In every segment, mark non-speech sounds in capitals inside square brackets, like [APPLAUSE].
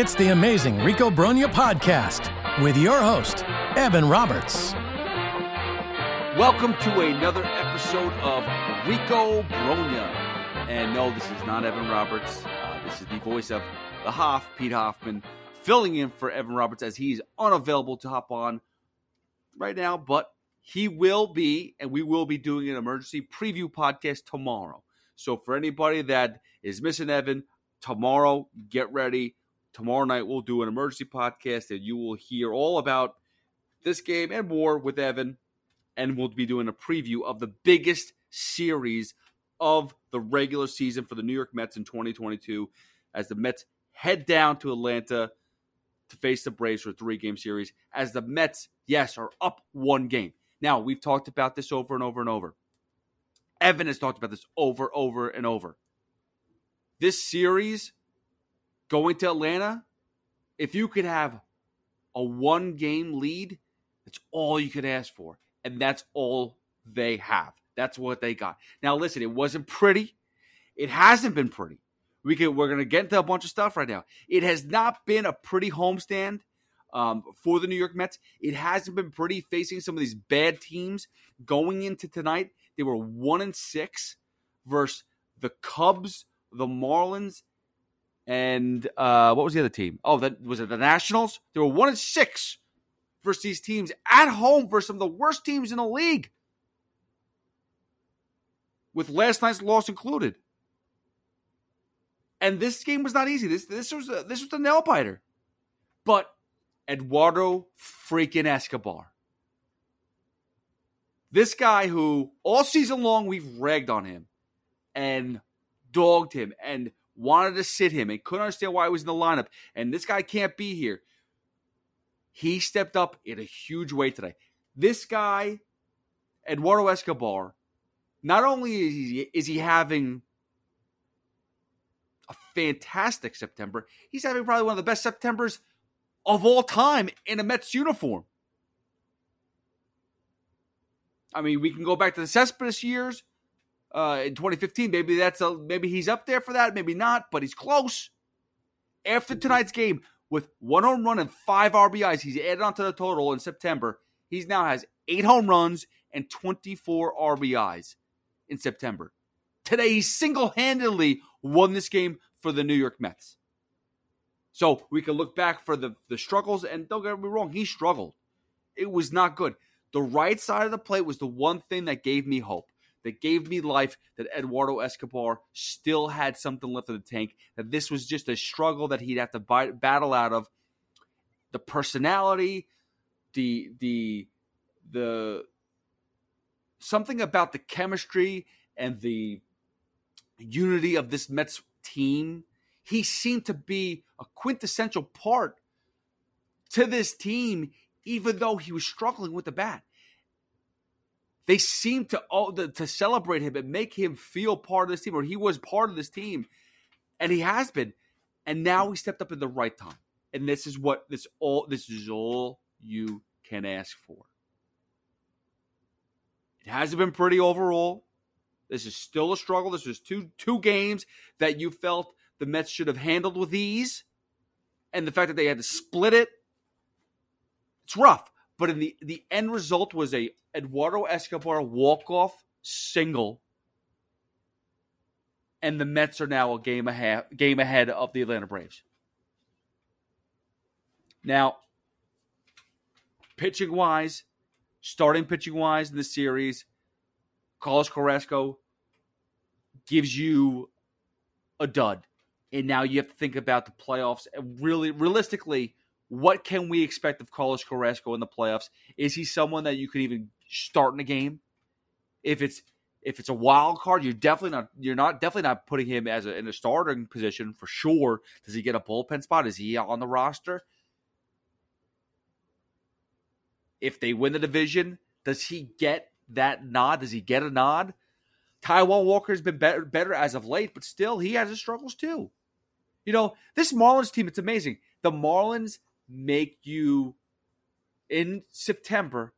It's the amazing Rico Brogna podcast with your host, Evan Roberts. Welcome to another episode of Rico Brogna. And no, this is not Evan Roberts. Uh, this is the voice of the Hoff, Pete Hoffman, filling in for Evan Roberts as he's unavailable to hop on right now, but he will be, and we will be doing an emergency preview podcast tomorrow. So for anybody that is missing Evan, tomorrow, get ready. Tomorrow night, we'll do an emergency podcast and you will hear all about this game and more with Evan. And we'll be doing a preview of the biggest series of the regular season for the New York Mets in 2022 as the Mets head down to Atlanta to face the Braves for a three game series as the Mets, yes, are up one game. Now, we've talked about this over and over and over. Evan has talked about this over, over, and over. This series going to Atlanta, if you could have a one game lead, that's all you could ask for. And that's all they have. That's what they got. Now, listen, it wasn't pretty. It hasn't been pretty. We can, we're going to get into a bunch of stuff right now. It has not been a pretty homestand um, for the New York Mets. It hasn't been pretty facing some of these bad teams going into tonight. They were one and six versus the Cubs, the Marlins, and uh, what was the other team? Oh, that was it. The Nationals. They were one and six versus these teams at home versus some of the worst teams in the league, with last night's loss included. And this game was not easy. This this was a, this was a nail biter, but Eduardo freaking Escobar, this guy who all season long we've ragged on him and dogged him and wanted to sit him and couldn't understand why he was in the lineup. And this guy can't be here. He stepped up in a huge way today. This guy, Eduardo Escobar, not only is he, is he having a fantastic September, he's having probably one of the best Septembers of all time in a Mets uniform. I mean, we can go back to the Cespedes years uh, in 2015. Maybe that's a maybe he's up there for that, maybe not, but he's close. After tonight's game, with one home run and five RBIs, he's added onto the total in September. He now has eight home runs and 24 RBIs in September. Today, he single handedly won this game for the New York Mets. So we can look back for the, the struggles, and don't get me wrong, he struggled. It was not good. The right side of the plate was the one thing that gave me hope that gave me life that Eduardo Escobar still had something left in the tank, that this was just a struggle that he'd have to battle out of. The personality, the the the something about the chemistry and the unity of this Mets team. He seemed to be a quintessential part to this team, even though he was struggling with the bat they seem to all to celebrate him and make him feel part of this team, or he was part of this team, and he has been. And now he stepped up in the right time, and this is what this all this is all you can ask for. It hasn't been pretty overall. This is still a struggle. This was two two games that you felt the Mets should have handled with ease, and the fact that they had to split it It's rough, but in the the end result was a Eduardo Escobar walk off single, and the Mets are now a game ahead game ahead of the Atlanta Braves. Now, pitching wise, starting pitching wise in the series, Carlos Carrasco gives you a dud. And now you have to think about the playoffs. And really, realistically, what can we expect of Carlos Carrasco in the playoffs? Is he someone that you could even start in a game? If it's if it's a wild card, you're definitely not you're not definitely not putting him as a, in a starting position for sure. Does he get a bullpen spot? Is he on the roster? If they win the division, does he get that nod? Does he get a nod? Taijuan Walker has been better, better as of late, but still, he has his struggles too. You know, this Marlins team, it's amazing. The Marlins make you, in September,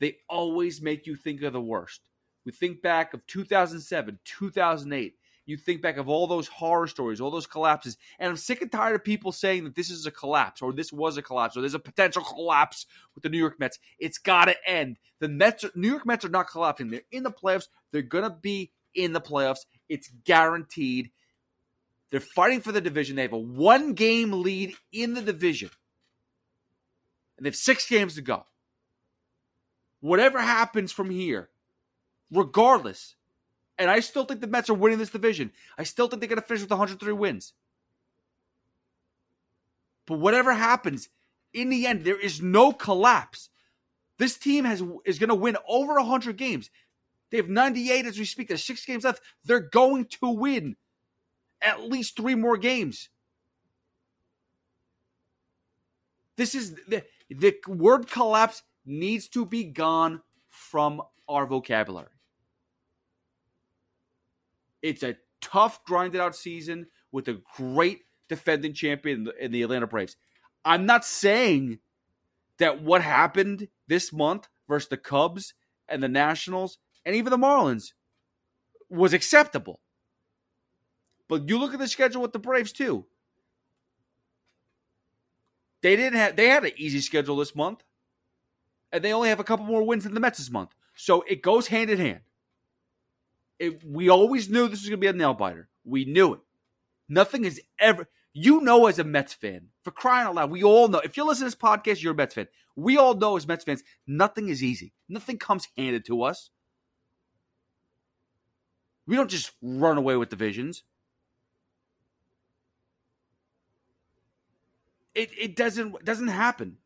they always make you think of the worst. We think back of 2007, 2008. You think back of all those horror stories, all those collapses. And I'm sick and tired of people saying that this is a collapse or this was a collapse or there's a potential collapse with the New York Mets. It's got to end. The Mets, New York Mets are not collapsing. They're in the playoffs. They're going to be in the playoffs. It's guaranteed. They're fighting for the division. They have a one game lead in the division. And they have six games to go. Whatever happens from here, regardless, and I still think the Mets are winning this division. I still think they're going to finish with 103 wins. But whatever happens, in the end, there is no collapse. This team has is going to win over 100 games. They have 98 as we speak. There's six games left. They're going to win at least three more games. This is the, word collapse needs to be gone from our vocabulary. It's a tough, grinded out season with a great defending champion in the Atlanta Braves. I'm not saying that what happened this month versus the Cubs and the Nationals and even the Marlins was acceptable. But you look at the schedule with the Braves too. They didn't have they had an easy schedule this month. And they only have a couple more wins than the Mets this month. So it goes hand in hand. It, we always knew this was going to be a nail biter. We knew it. Nothing is ever. You know, as a Mets fan, for crying out loud, we all know. If you listen to this podcast, you're a Mets fan. We all know as Mets fans, nothing is easy. Nothing comes handed to us. We don't just run away with divisions. It it doesn't doesn't happen.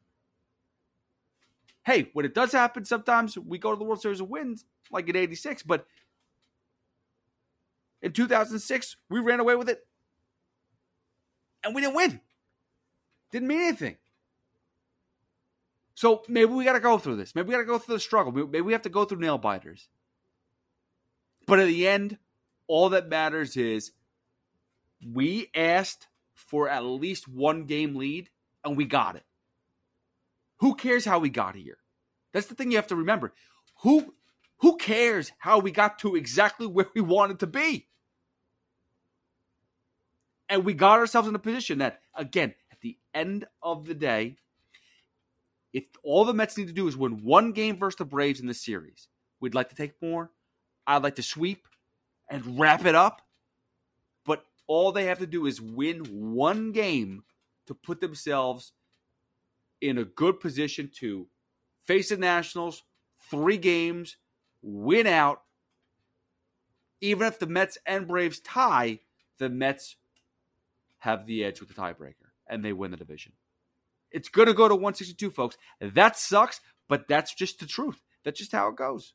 Hey, when it does happen, sometimes we go to the World Series and wins, like in '86. But in 2006, we ran away with it and we didn't win. Didn't mean anything. So maybe we got to go through this. Maybe we got to go through the struggle. Maybe we have to go through nail biters. But at the end, all that matters is we asked for at least one game lead and we got it. Who cares how we got here? That's the thing you have to remember. Who who cares how we got to exactly where we wanted to be? And we got ourselves in a position that, again, at the end of the day, if all the Mets need to do is win one game versus the Braves in this series, we'd like to take more. I'd like to sweep and wrap it up. All they have to do is win one game to put themselves in a good position to face the Nationals, three games, win out. Even if the Mets and Braves tie, the Mets have the edge with the tiebreaker and they win the division. It's going to go to 162, folks. That sucks, but that's just the truth. That's just how it goes.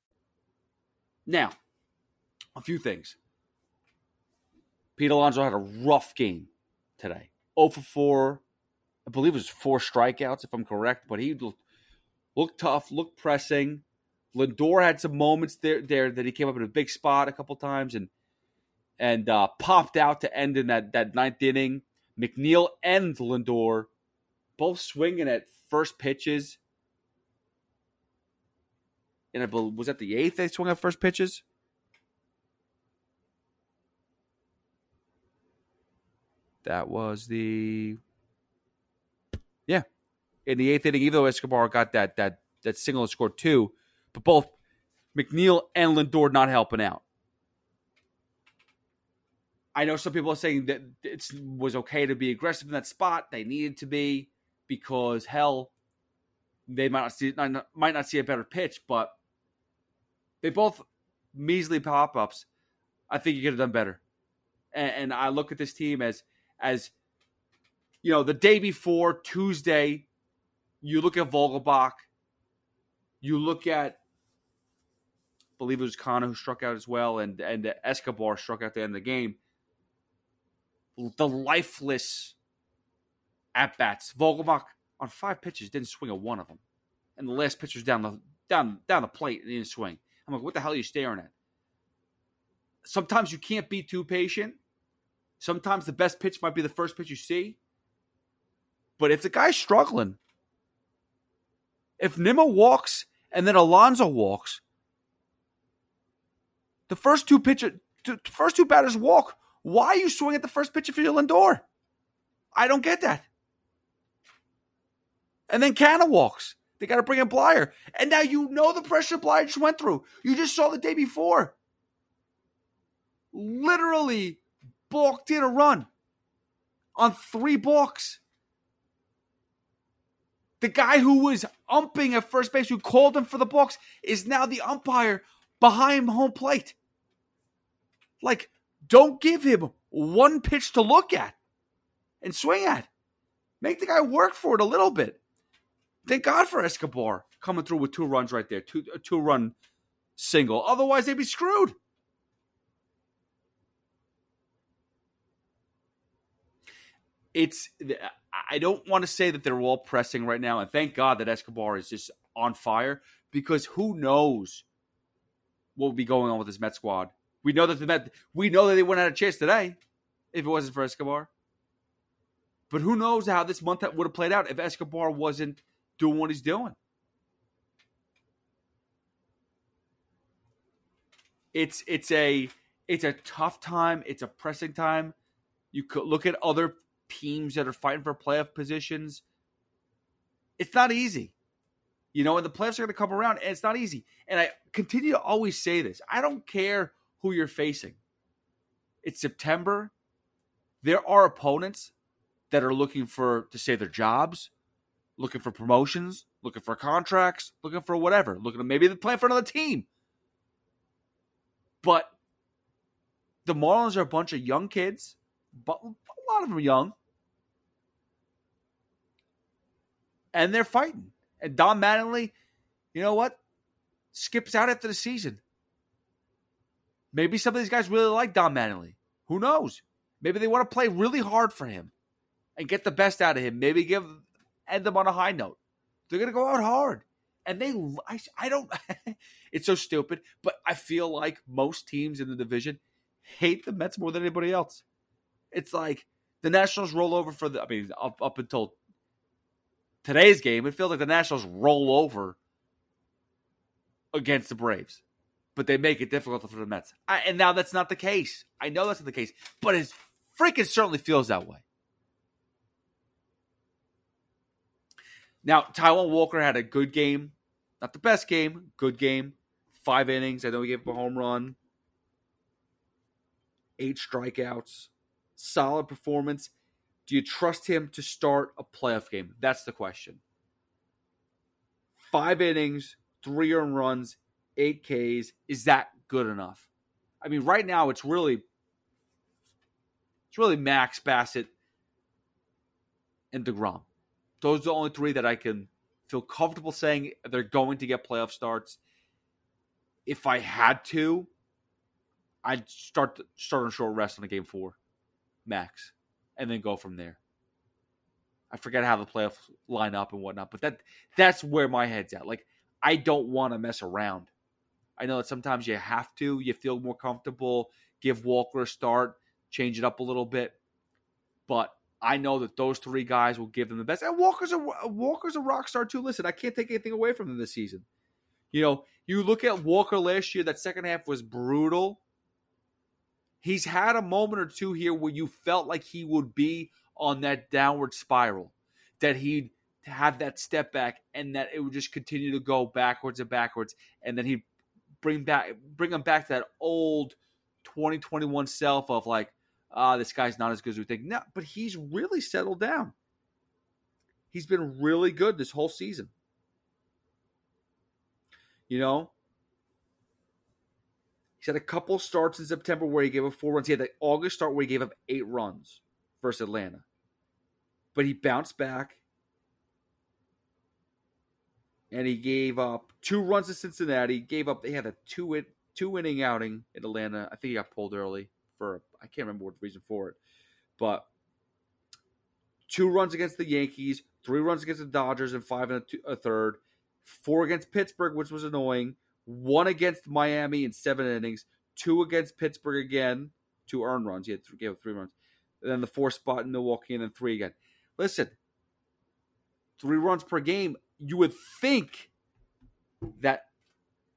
Now, a few things. Pete Alonso had a rough game today. 0 for 4. I believe it was four strikeouts, if I'm correct, but he looked, tough, looked pressing. Lindor had some moments there, there that he came up in a big spot a couple times and and uh, popped out to end in that, that ninth inning. McNeil and Lindor both swinging at first pitches and I believe was that the eighth they swung at first pitches. That was the yeah in the eighth inning. Even though Escobar got that that that single and scored two, but both McNeil and Lindor not helping out. I know some people are saying that it was okay to be aggressive in that spot. They needed to be because hell, they might not see might not see a better pitch, but they both measly pop ups. I think you could have done better. And, and, I look at this team as as you know the day before Tuesday. You look at Vogelbach. You look at, I believe it was Canha who struck out as well, and and Escobar struck out at the end of the game. The lifeless at bats. Vogelbach on five pitches didn't swing a one of them, and the last pitch was down the down down the plate and didn't swing. I'm like, what the hell are you staring at? Sometimes you can't be too patient. Sometimes the best pitch might be the first pitch you see. But if the guy's struggling, if Nimmo walks and then Alonso walks, the first two pitcher, the first two batters walk. Why are you swinging at the first pitch if you're Lindor? I don't get that. And then Canha walks. They got to bring in Bleier. And now you know the pressure Bleier just went through. You just saw the day before. Literally balked in a run on three balks. The guy who was umping at first base, who called him for the balks, is now the umpire behind home plate. Like, don't give him one pitch to look at and swing at. Make the guy work for it a little bit. Thank God for Escobar coming through with two runs right there, two two run single. Otherwise, they'd be screwed. It's I don't want to say that they're all pressing right now, and thank God that Escobar is just on fire because who knows what would be going on with this Met squad. We know that the Met we know that they wouldn't have a chance today if it wasn't for Escobar. But who knows how this month would have played out if Escobar wasn't doing what he's doing. It's it's a it's a tough time. It's a pressing time. You could look at other teams that are fighting for playoff positions. It's not easy. You know, and the playoffs are going to come around, and it's not easy. And I continue to always say this I don't care who you're facing. It's September. There are opponents that are looking for to save their jobs, looking for promotions, looking for contracts, looking for whatever, looking to maybe play for another team. But the Marlins are a bunch of young kids, but a lot of them are young. and they're fighting. And Don Mattingly, you know what? Skips out after the season. Maybe some of these guys really like Don Mattingly. Who knows? Maybe they want to play really hard for him and get the best out of him. Maybe give end them on a high note. They're gonna go out hard, and they. I, I don't. [LAUGHS] it's so stupid, but I feel like most teams in the division hate the Mets more than anybody else. It's like the Nationals roll over for the. I mean, up up until today's game, it feels like the Nationals roll over against the Braves, but they make it difficult for the Mets. I, and now that's not the case. I know that's not the case, but it freaking certainly feels that way. Now, Taijuan Walker had a good game, not the best game, good game. Five innings. I know he gave up a home run, eight strikeouts, solid performance. Do you trust him to start a playoff game? That's the question. Five innings, three earned runs, eight Ks. Is that good enough? I mean, right now it's really it's really Max Bassitt and DeGrom. Those are the only three that I can feel comfortable saying they're going to get playoff starts. If I had to, I'd start start on short rest on a game four, max, and then go from there. I forget how the playoffs line up and whatnot, but that that's where my head's at. Like I don't want to mess around. I know that sometimes you have to. You feel more comfortable. Give Walker a start, change it up a little bit, but I know that those three guys will give them the best. And Walker's a Walker's a rock star too. Listen, I can't take anything away from him this season. You know, you look at Walker last year. That second half was brutal. He's had a moment or two here where you felt like he would be on that downward spiral, that he'd have that step back, and that it would just continue to go backwards and backwards, and then he'd bring back bring him back to that old 2021 self of like, ah, this guy's not as good as we think. No, but he's really settled down. He's been really good this whole season. You know, he's had a couple starts in September where he gave up four runs. He had that August start where he gave up eight runs versus Atlanta. But he bounced back and he gave up two runs to Cincinnati. Gave up. They had a two two inning outing in Atlanta. I think he got pulled early for I can't remember what the reason for it, but two runs against the Yankees, three runs against the Dodgers, and five and a, two, a third. Four against Pittsburgh, which was annoying. One against Miami in seven innings. Two against Pittsburgh again, two earned runs. He had three, gave up three runs. And then the four spot in Milwaukee, and then three again. Listen, three runs per game. You would think that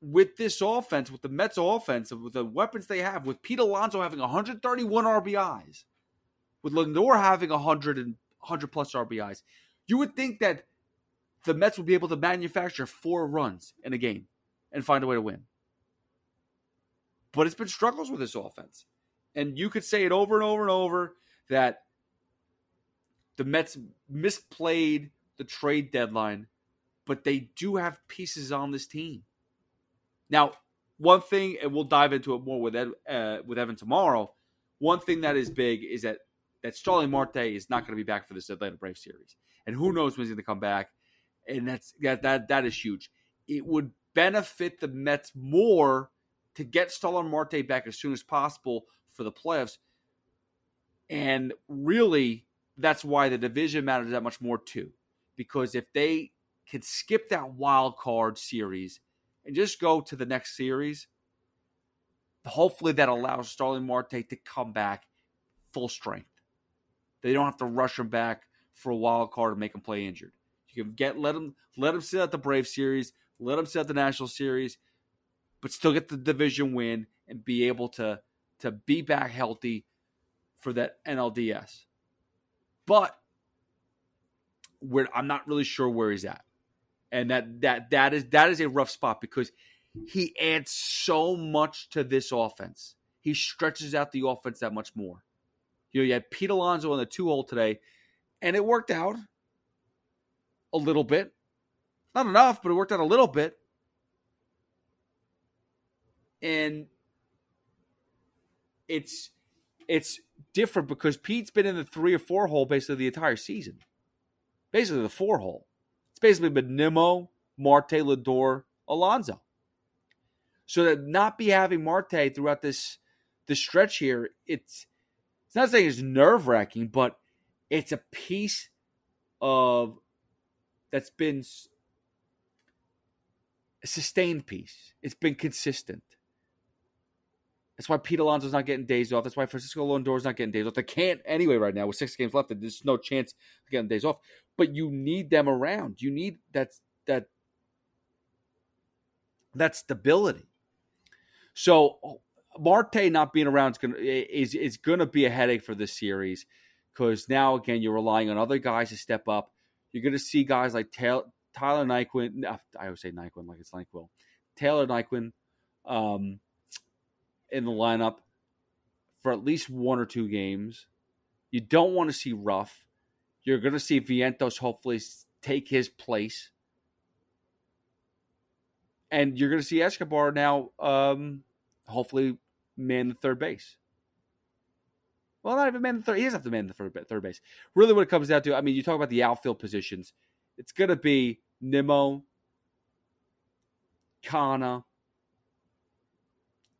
with this offense, with the Mets offense, with the weapons they have, with Pete Alonso having 131 RBIs, with Lindor having 100 and 100 plus RBIs, you would think that the Mets would be able to manufacture four runs in a game and find a way to win. But it's been struggles with this offense. And you could say it over and over and over that the Mets misplayed the trade deadline, but they do have pieces on this team. Now, one thing, and we'll dive into it more with Ed, uh, with Evan tomorrow. One thing that is big is that that Starling Marte is not going to be back for this Atlanta Braves series, and who knows when he's going to come back. And that's that that that is huge. It would benefit the Mets more to get Starling Marte back as soon as possible for the playoffs. And really, that's why the division matters that much more too. Because if they can skip that wild card series and just go to the next series, hopefully that allows Starling Marte to come back full strength. They don't have to rush him back for a wild card and make him play injured. You can get let him let him sit at the Brave series, let him sit at the National Series, but still get the division win and be able to to be back healthy for that NLDS. But where I'm not really sure where he's at and that that that is that is a rough spot because he adds so much to this offense. He stretches out the offense that much more. You know, you had Pete Alonso on the two hole today, and it worked out a little bit. Not enough, but it worked out a little bit. And it's it's different because Pete's been in the three or four hole basically the entire season. Basically the four hole basically been Nimmo, Marte, Lindor, Alonso. So to not be having Marte throughout this this stretch here, it's it's not saying it's nerve wracking, but it's a piece of that's been a sustained piece. It's been consistent. That's why Pete Alonso's not getting days off. That's why Francisco Lindor's not getting days off. They can't anyway right now with six games left. There's no chance of getting days off. But you need them around. You need that that that stability. So Marte not being around is gonna is is gonna be a headache for this series because now again you're relying on other guys to step up. You're gonna see guys like Taylor, Tyler Naquin. I always say Naquin like it's Nyquil. Taylor Naquin um, in the lineup for at least one or two games. You don't want to see Ruf. You're going to see Vientos hopefully take his place. And you're going to see Escobar now um, hopefully man the third base. Well, not even man the third. He doesn't have to man the third, third base. Really, what it comes down to, I mean, you talk about the outfield positions. It's going to be Nimmo, Canha,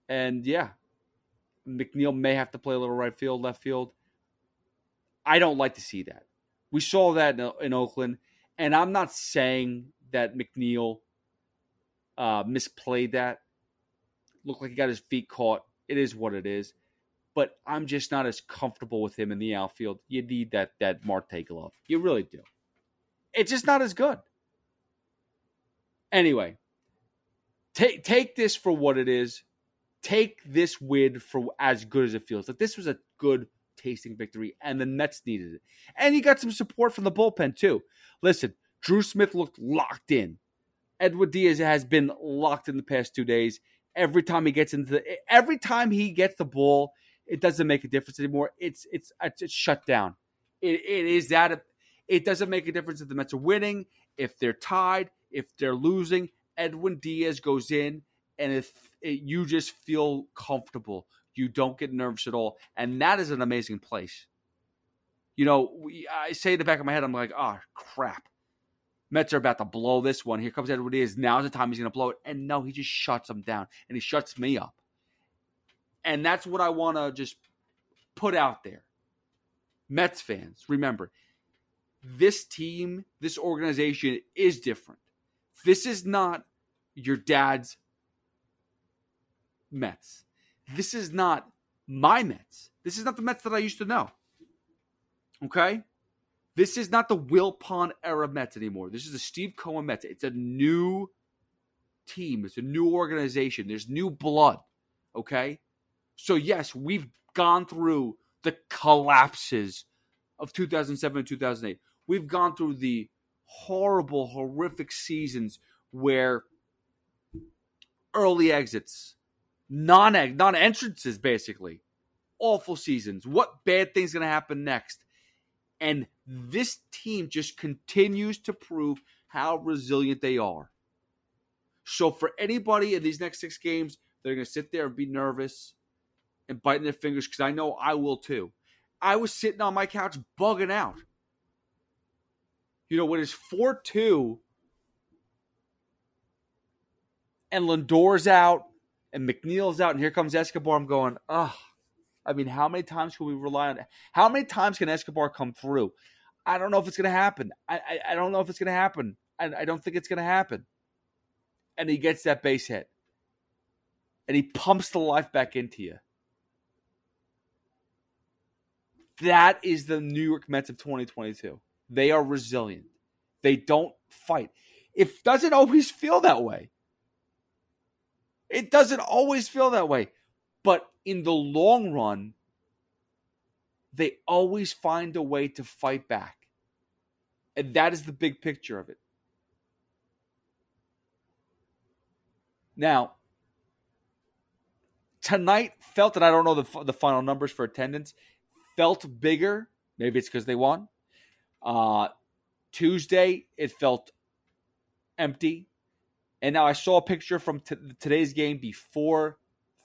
and yeah, McNeil may have to play a little right field, left field. I don't like to see that. We saw that in, in Oakland, and I'm not saying that McNeil uh, misplayed that. Looked like he got his feet caught. It is what it is. But I'm just not as comfortable with him in the outfield. You need that that Marte glove. You really do. It's just not as good. Anyway, take take this for what it is. Take this win for as good as it feels. Like this was a good tasting victory, and the Mets needed it. And he got some support from the bullpen too. Listen, Drew Smith looked locked in. Edwin Diaz has been locked in the past two days. Every time he gets into the, every time he gets the ball, it doesn't make a difference anymore. It's it's it's, shut down. It, it is that it doesn't make a difference if the Mets are winning, if they're tied, if they're losing. Edwin Diaz goes in, and if it, you just feel comfortable, you don't get nervous at all, and that is an amazing place. You know, we, I say in the back of my head, I'm like, oh crap, Mets are about to blow this one. Here comes Edwin Is. Now's the time he's going to blow it, and no, he just shuts them down, and he shuts me up, and that's what I want to just put out there. Mets fans, remember, this team, this organization is different. This is not your dad's Mets. This is not my Mets. This is not the Mets that I used to know. Okay? This is not the Wilpon era Mets anymore. This is the Steve Cohen Mets. It's a new team. It's a new organization. There's new blood. Okay? So yes, we've gone through the collapses of 2007 and 2008. We've gone through the horrible, horrific seasons where early exits, non non entrances, basically, awful seasons. What bad thing's going to happen next? And this team just continues to prove how resilient they are. So for anybody in these next six games, they're going to sit there and be nervous and biting their fingers because I know I will too. I was sitting on my couch bugging out you know, when it's 4 2 and Lindor's out and McNeil's out and here comes Escobar, I'm going, oh, I mean, how many times can we rely on How many times can Escobar come through? I don't know if it's going to happen. I, I, I, don't know if it's going to happen. I, I don't think it's going to happen. And he gets that base hit. And he pumps the life back into you. That is the New York Mets of 2022. They are resilient. They don't fight. It doesn't always feel that way. It doesn't always feel that way. But in the long run, they always find a way to fight back. And that is the big picture of it. Now, tonight felt, and I don't know the, the final numbers for attendance, felt bigger. Maybe it's because they won. Uh, Tuesday, it felt empty. And now I saw a picture from t- today's game before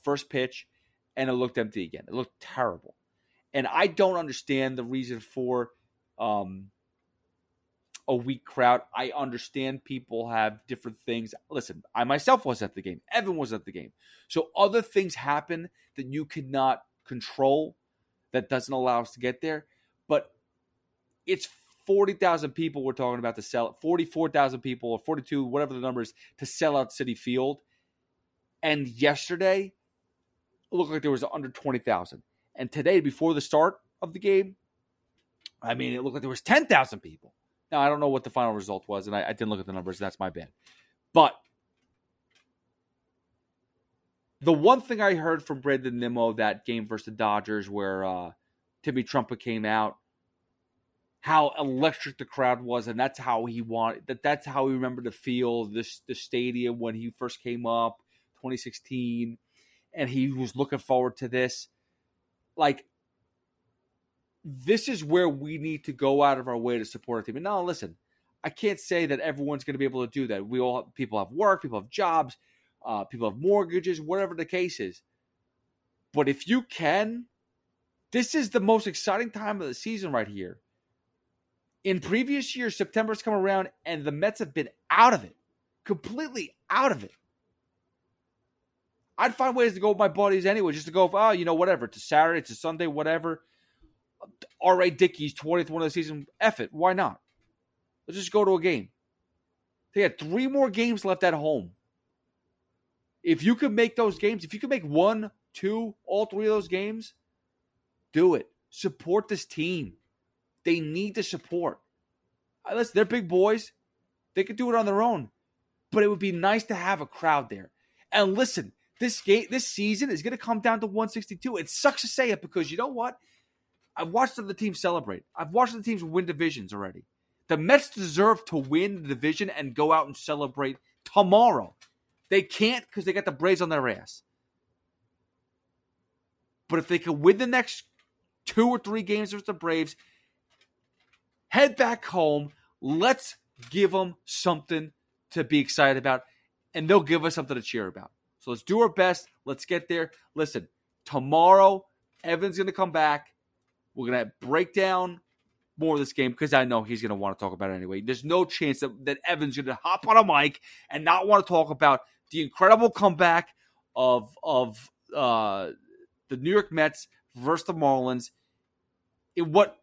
first pitch, and it looked empty again. It looked terrible. And I don't understand the reason for um, a weak crowd. I understand people have different things. Listen, I myself was at the game. Evan was at the game. So other things happen that you cannot control that doesn't allow us to get there. But it's 40,000 people we're talking about to sell it. 44,000 people or 42, whatever the number is, to sell out Citi Field. And yesterday, it looked like there was under 20,000. And today, before the start of the game, I mean, it looked like there was 10,000 people. Now, I don't know what the final result was, and I, I didn't look at the numbers. That's my bad. But the one thing I heard from Brandon Nimmo that game versus the Dodgers, where uh, Timmy Trumpet came out, how electric the crowd was, and that's how he wanted that. That's how he remembered to feel this the stadium when he first came up, 2016, and he was looking forward to this. Like this is where we need to go out of our way to support a team. And now, listen, I can't say that everyone's going to be able to do that. We all people have work, people have jobs, uh, people have mortgages, whatever the case is. But if you can, this is the most exciting time of the season right here. In previous years, September's come around and the Mets have been out of it, completely out of it. I'd find ways to go with my buddies anyway, just to go, oh, you know, whatever. It's a Saturday, it's a Sunday, whatever. R.A. Dickey's 20th one of the season. F it. Why not? Let's just go to a game. They had three more games left at home. If you could make those games, if you could make one, two, all three of those games, do it. Support this team. They need the support. Listen, they're big boys. They could do it on their own. But it would be nice to have a crowd there. And listen, this game, this season is going to come down to 162. It sucks to say it because you know what? I've watched the teams celebrate. I've watched the teams win divisions already. The Mets deserve to win the division and go out and celebrate tomorrow. They can't because they got the Braves on their ass. But if they can win the next two or three games versus the Braves, head back home. Let's give them something to be excited about, and they'll give us something to cheer about. So let's do our best. Let's get there. Listen, tomorrow, Evan's going to come back. We're going to break down more of this game because I know he's going to want to talk about it anyway. There's no chance that, that Evan's going to hop on a mic and not want to talk about the incredible comeback of of uh, the New York Mets versus the Marlins in what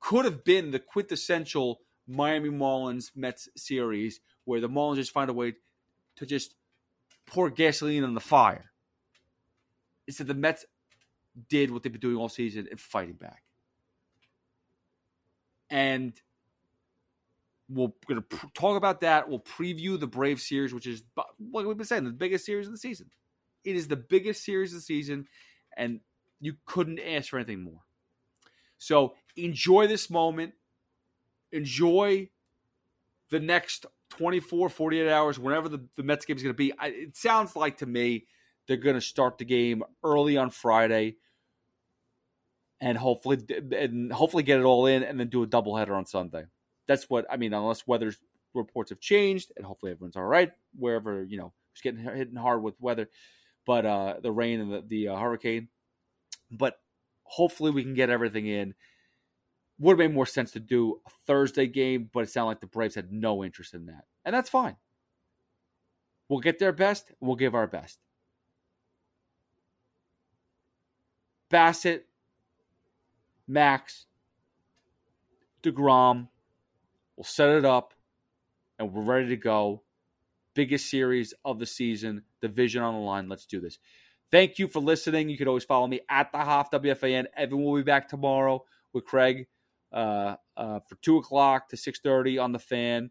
could have been the quintessential Miami Marlins Mets series where the Marlins just find a way to just pour gasoline on the fire. Instead, the Mets did what they've been doing all season and fighting back and we're going to talk about that. We'll preview the Brave series, which is like we've been saying, the biggest series of the season. It is the biggest series of the season, and you couldn't ask for anything more. So enjoy this moment. Enjoy the next 24, 48 hours, whenever the, the Mets game is going to be. I, it sounds like to me they're going to start the game early on Friday and hopefully and hopefully get it all in and then do a doubleheader on Sunday. That's what I mean, unless weather reports have changed and hopefully everyone's all right wherever you know it's getting hitting hard with weather, but uh, the rain and the, the uh, hurricane. But hopefully we can get everything in. Would have made more sense to do a Thursday game, but it sounded like the Braves had no interest in that, and that's fine. We'll get their best. We'll give our best. Bassitt, Max, DeGrom. We'll set it up and we're ready to go. Biggest series of the season, division on the line. Let's do this. Thank you for listening. You can always follow me at the Hoff WFAN. Evan will be back tomorrow with Craig uh, uh, for two o'clock to six thirty on the fan.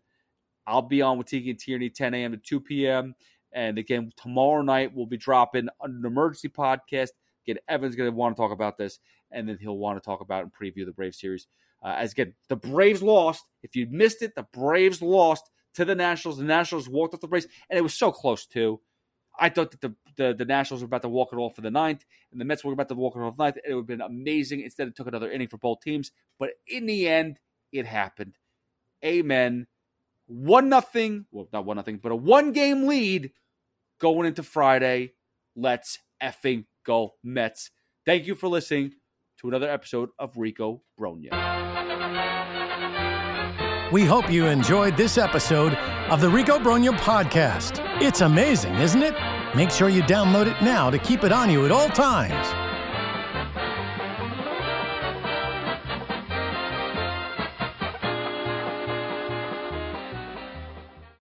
I'll be on with Tiki and Tierney 10 a.m. to 2 p.m. And again, tomorrow night we'll be dropping an emergency podcast. Again, Evan's going to want to talk about this and then he'll want to talk about and preview the Braves series. Uh, as again, the Braves lost. If you missed it, the Braves lost to the Nationals. The Nationals walked off the Braves, and it was so close too. I thought that the, the, the Nationals were about to walk it off for the ninth, and the Mets were about to walk it off the ninth. And it would have been amazing. Instead, it took another inning for both teams, but in the end, it happened. Amen. One nothing. Well, not one nothing, but a one game lead going into Friday. Let's effing go Mets. Thank you for listening to another episode of Rico Brogna. We hope you enjoyed this episode of the Rico Brogna podcast. It's amazing, isn't it? Make sure you download it now to keep it on you at all times.